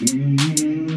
Mm-hmm.